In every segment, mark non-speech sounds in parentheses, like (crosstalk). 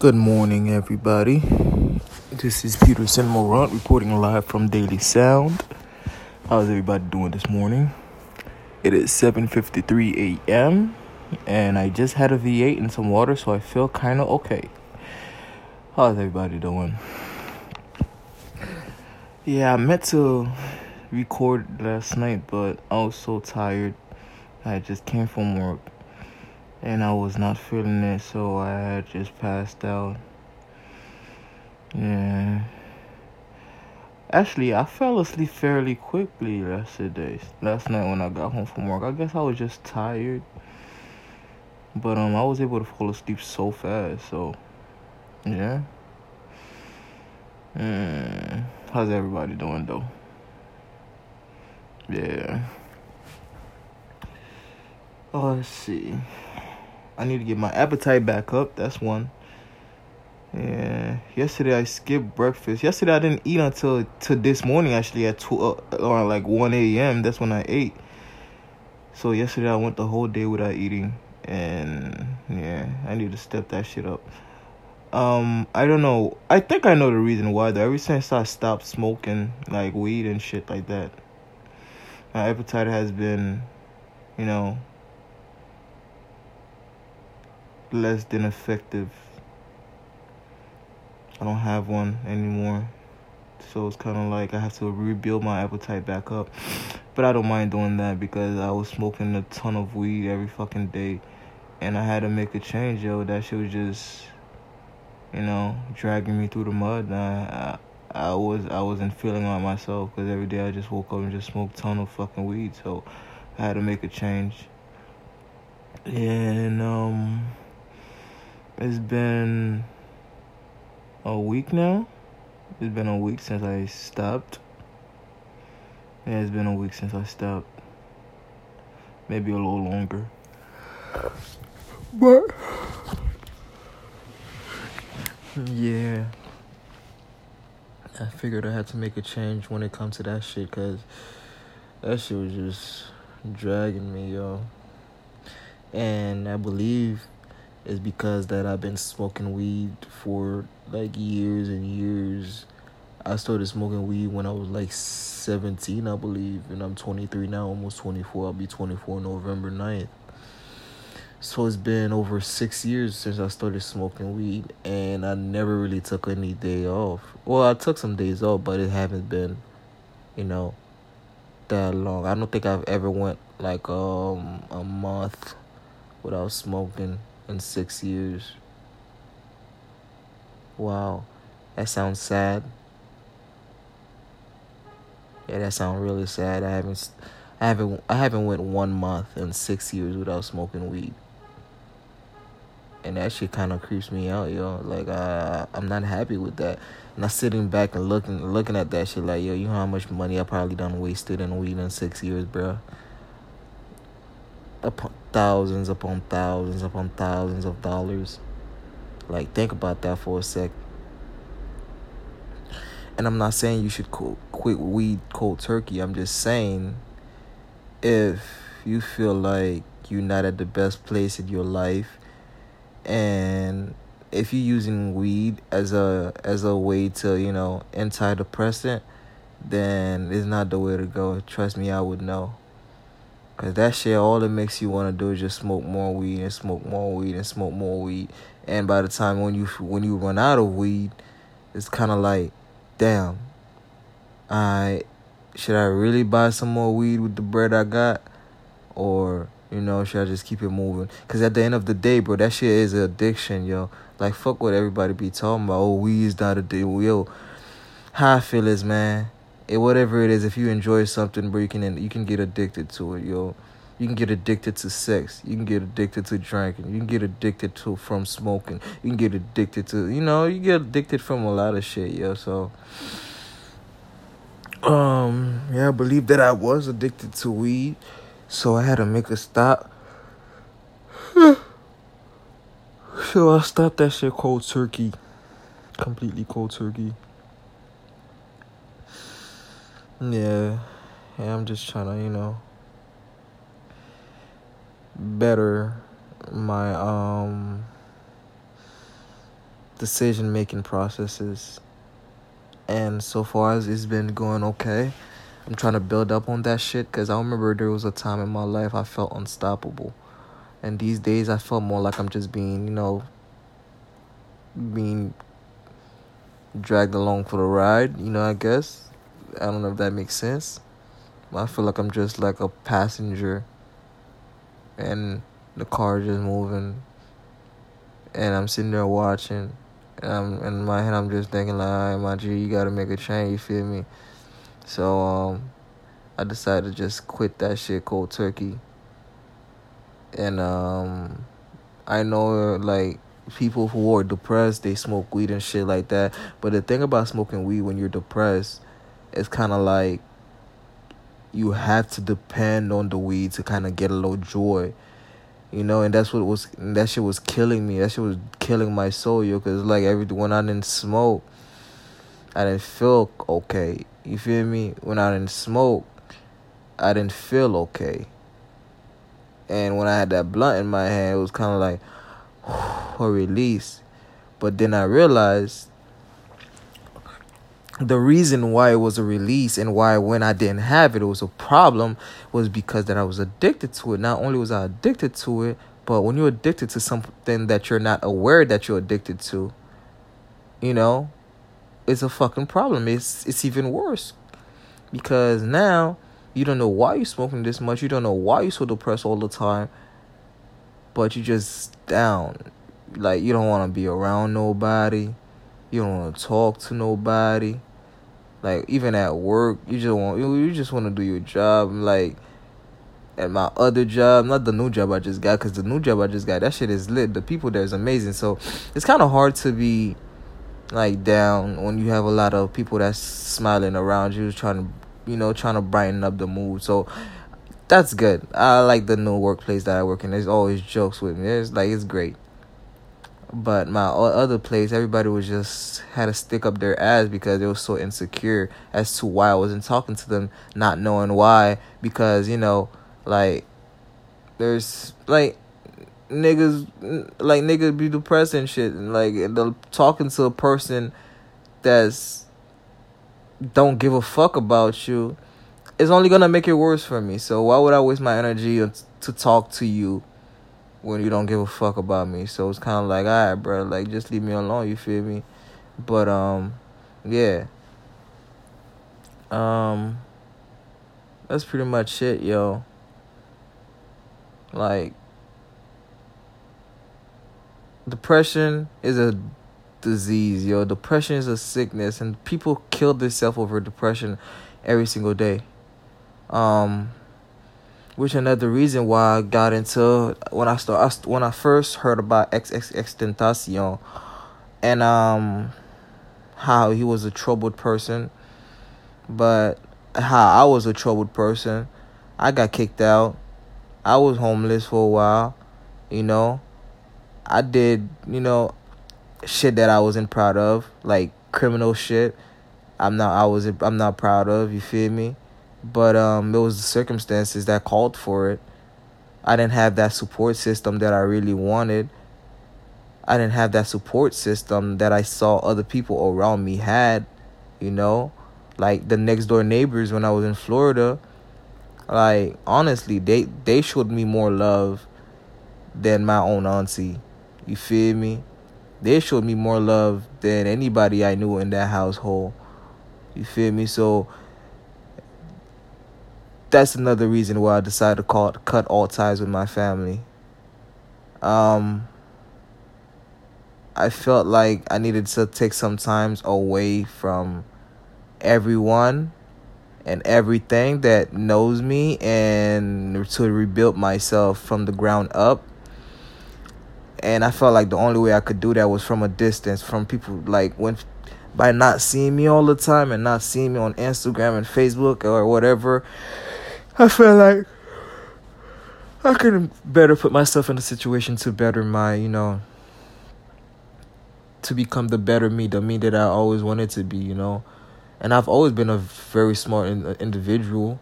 Good morning, everybody. This is Peterson Morant reporting live from Daily Sound. How's everybody doing this morning? It is 7:53 a.m. and I just had a V8 and some water, so I feel kind of okay. How's everybody doing? Yeah, I meant to record last night, but I was so tired. I just came from work and I was not feeling it, so I had just passed out. Yeah. Actually, I fell asleep fairly quickly yesterday. Last night when I got home from work, I guess I was just tired. But um, I was able to fall asleep so fast. So, yeah. Mm, how's everybody doing though? Yeah. Oh, let's see. I need to get my appetite back up. That's one. Yeah. Yesterday I skipped breakfast. Yesterday I didn't eat until to this morning actually at two uh, or like one a.m. That's when I ate. So yesterday I went the whole day without eating, and yeah, I need to step that shit up. Um, I don't know. I think I know the reason why though. Ever since I stopped smoking like weed and shit like that, my appetite has been, you know, less than effective. I don't have one anymore. So it's kind of like I have to rebuild my appetite back up. But I don't mind doing that because I was smoking a ton of weed every fucking day. And I had to make a change, yo. That shit was just, you know, dragging me through the mud. And I, I, I was I wasn't feeling like myself because every day I just woke up and just smoked a ton of fucking weed. So I had to make a change. And um it's been a week now. It's been a week since I stopped. Yeah, it's been a week since I stopped. Maybe a little longer. But yeah, I figured I had to make a change when it comes to that shit, cause that shit was just dragging me, yo. And I believe is because that I've been smoking weed for like years and years. I started smoking weed when I was like 17, I believe, and I'm 23 now, almost 24. I'll be 24 November 9th. So it's been over six years since I started smoking weed, and I never really took any day off. Well, I took some days off, but it haven't been, you know, that long. I don't think I've ever went like um a month without smoking in six years. Wow, that sounds sad. Yeah, that sounds really sad. I haven't, I haven't, I haven't went one month in six years without smoking weed, and that shit kind of creeps me out, yo. Like, uh, I'm not happy with that. And I'm sitting back and looking, looking at that shit, like, yo, you know how much money I probably done wasted in weed in six years, bro. Upon thousands upon thousands upon thousands of dollars. Like, think about that for a sec. And I'm not saying you should quit weed cold turkey. I'm just saying if you feel like you're not at the best place in your life and if you're using weed as a as a way to, you know, antidepressant, then it's not the way to go. Trust me, I would know. Cause that shit, all it makes you want to do is just smoke more weed and smoke more weed and smoke more weed. And by the time when you when you run out of weed, it's kind of like, damn. I should I really buy some more weed with the bread I got, or you know should I just keep it moving? Cause at the end of the day, bro, that shit is an addiction, yo. Like fuck what everybody be talking about. Oh, weed is not a deal. Yo, how I feel is, man it, whatever it is, if you enjoy something, bro, you can you can get addicted to it, yo. You can get addicted to sex. You can get addicted to drinking. You can get addicted to from smoking. You can get addicted to you know you get addicted from a lot of shit, yo. So, um, yeah, I believe that I was addicted to weed, so I had to make a stop. (sighs) so I stopped that shit cold turkey, completely cold turkey. Yeah, yeah, I'm just trying to, you know, better my um decision making processes. And so far as it's been going okay. I'm trying to build up on that shit because I remember there was a time in my life I felt unstoppable. And these days I felt more like I'm just being, you know, being dragged along for the ride, you know, I guess. I don't know if that makes sense. I feel like I'm just like a passenger and the car just moving and I'm sitting there watching and I'm in my head I'm just thinking like, alright, my G, you gotta make a change, you feel me? So um I decided to just quit that shit cold turkey. And um I know like people who are depressed, they smoke weed and shit like that. But the thing about smoking weed when you're depressed, it's kind of like you have to depend on the weed to kind of get a little joy. You know, and that's what was that shit was killing me. That shit was killing my soul, yo. Cause like every when I didn't smoke, I didn't feel okay. You feel me? When I didn't smoke, I didn't feel okay. And when I had that blunt in my hand, it was kind of like (sighs) a release. But then I realized the reason why it was a release and why when I didn't have it, it was a problem was because that I was addicted to it. Not only was I addicted to it, but when you're addicted to something that you're not aware that you're addicted to, you know, it's a fucking problem. It's it's even worse because now you don't know why you're smoking this much. You don't know why you're so depressed all the time. But you just down. Like you don't want to be around nobody. You don't want to talk to nobody. Like even at work, you just want you just want to do your job. Like at my other job, not the new job I just got, cause the new job I just got, that shit is lit. The people there is amazing. So it's kind of hard to be like down when you have a lot of people that's smiling around you, trying to you know trying to brighten up the mood. So that's good. I like the new workplace that I work in. There's always jokes with me. It's like it's great. But my other place, everybody was just had to stick up their ass because they were so insecure as to why I wasn't talking to them, not knowing why. Because you know, like, there's like niggas, like niggas be depressed and shit, and like the talking to a person that's don't give a fuck about you it's only gonna make it worse for me. So why would I waste my energy to talk to you when you don't give a fuck about me. So it's kind of like, all right, bro, like just leave me alone. You feel me? But um, yeah. Um, that's pretty much it, yo. Like, depression is a disease, yo. Depression is a sickness, and people kill themselves over depression every single day. Um, which another reason why I got into when I start when I first heard about XXXTentacion and um how he was a troubled person, but how I was a troubled person. I got kicked out. I was homeless for a while, you know. I did, you know, shit that I wasn't proud of, like criminal shit. I'm not I was I'm not proud of, you feel me? But um, it was the circumstances that called for it. I didn't have that support system that I really wanted. I didn't have that support system that I saw other people around me had, you know, like the next door neighbors when I was in Florida. Like honestly, they they showed me more love than my own auntie. You feel me? They showed me more love than anybody I knew in that household. You feel me? So that's another reason why I decided to call, cut all ties with my family. Um, I felt like I needed to take some times away from everyone and everything that knows me and to rebuild myself from the ground up. And I felt like the only way I could do that was from a distance, from people like when by not seeing me all the time and not seeing me on Instagram and Facebook or whatever I feel like I could better put myself in a situation to better my, you know, to become the better me, the me that I always wanted to be, you know. And I've always been a very smart in- individual,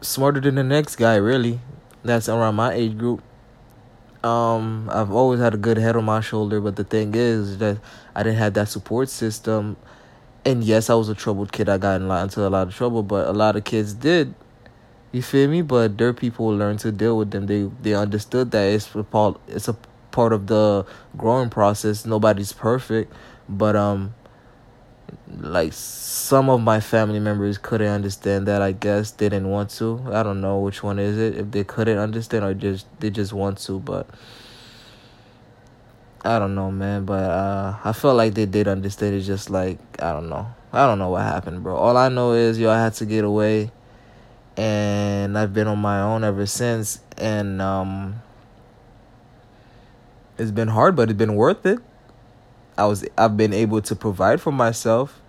smarter than the next guy, really. That's around my age group. um, I've always had a good head on my shoulder, but the thing is that I didn't have that support system. And yes, I was a troubled kid. I got in lot, into a lot of trouble, but a lot of kids did. You feel me? But their people learned to deal with them. They they understood that it's a part it's a part of the growing process. Nobody's perfect, but um, like some of my family members couldn't understand that. I guess they didn't want to. I don't know which one is it. If they couldn't understand or just they just want to, but I don't know, man. But uh, I felt like they did understand. It's just like I don't know. I don't know what happened, bro. All I know is yo, I had to get away, and I've been on my own ever since. And um, it's been hard, but it's been worth it. I was I've been able to provide for myself.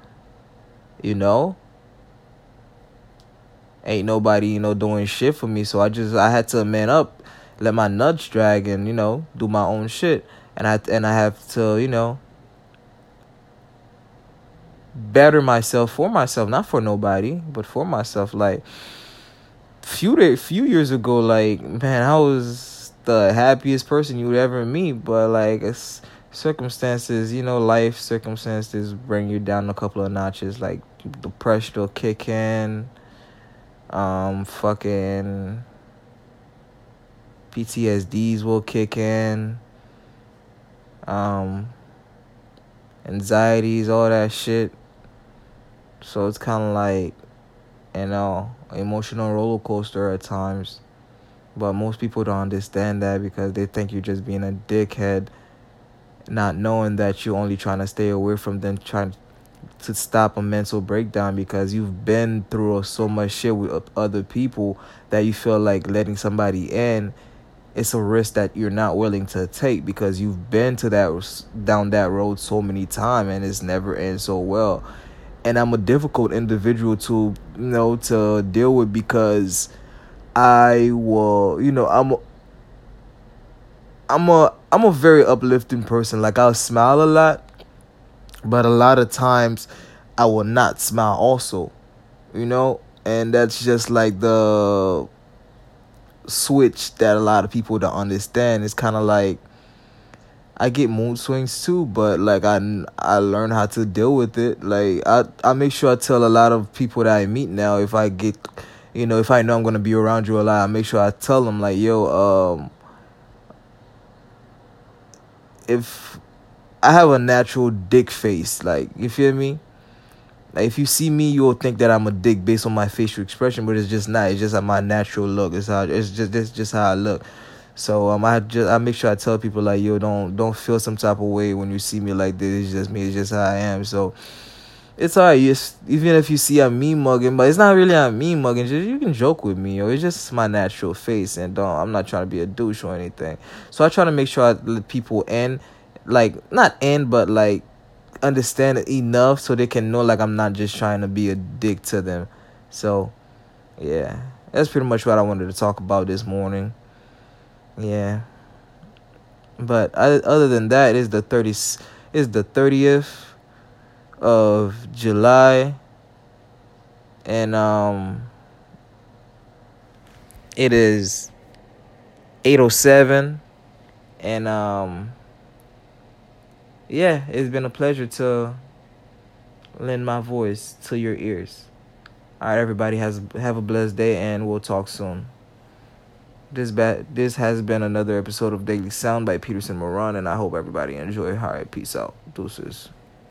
You know. Ain't nobody, you know, doing shit for me. So I just I had to man up, let my nuts drag and, you know, do my own shit. And I and I have to, you know, better myself for myself, not for nobody, but for myself. Like few day, few years ago, like man, I was the happiest person you would ever meet, but like circumstances, you know, life circumstances bring you down a couple of notches. Like depression will kick in. Um, fucking PTSDs will kick in. Um, anxieties, all that shit. So it's kind of like, you uh, know, emotional roller coaster at times. But most people don't understand that because they think you're just being a dickhead not knowing that you're only trying to stay away from them trying to stop a mental breakdown because you've been through so much shit with other people that you feel like letting somebody in it's a risk that you're not willing to take because you've been to that down that road so many times and it's never end so well and i'm a difficult individual to you know to deal with because i will you know i'm I'm a I'm a very uplifting person. Like I'll smile a lot, but a lot of times I will not smile also. You know? And that's just like the switch that a lot of people don't understand. It's kind of like I get mood swings too, but like I I learn how to deal with it. Like I I make sure I tell a lot of people that I meet now if I get you know, if I know I'm gonna be around you a lot, I make sure I tell them like, yo, um, if I have a natural dick face, like you feel me? Like if you see me, you'll think that I'm a dick based on my facial expression, but it's just not. It's just like my natural look. It's how it's just it's just how I look. So um, I just I make sure I tell people like yo, don't don't feel some type of way when you see me like this. It's just me. It's just how I am. So it's alright. Even if you see I'm me mugging, but it's not really I'm me mugging. Just you can joke with me, or it's just my natural face, and don't. I'm not trying to be a douche or anything. So I try to make sure I let people in like not in, but like understand enough so they can know like I'm not just trying to be a dick to them. So yeah, that's pretty much what I wanted to talk about this morning. Yeah. But other than that, is the 30 is the 30th of July and um it is 807 and um yeah, it's been a pleasure to lend my voice to your ears. All right, everybody has have a blessed day, and we'll talk soon. This ba- this has been another episode of Daily Sound by Peterson Moran, and I hope everybody enjoy. All right, peace out, deuces.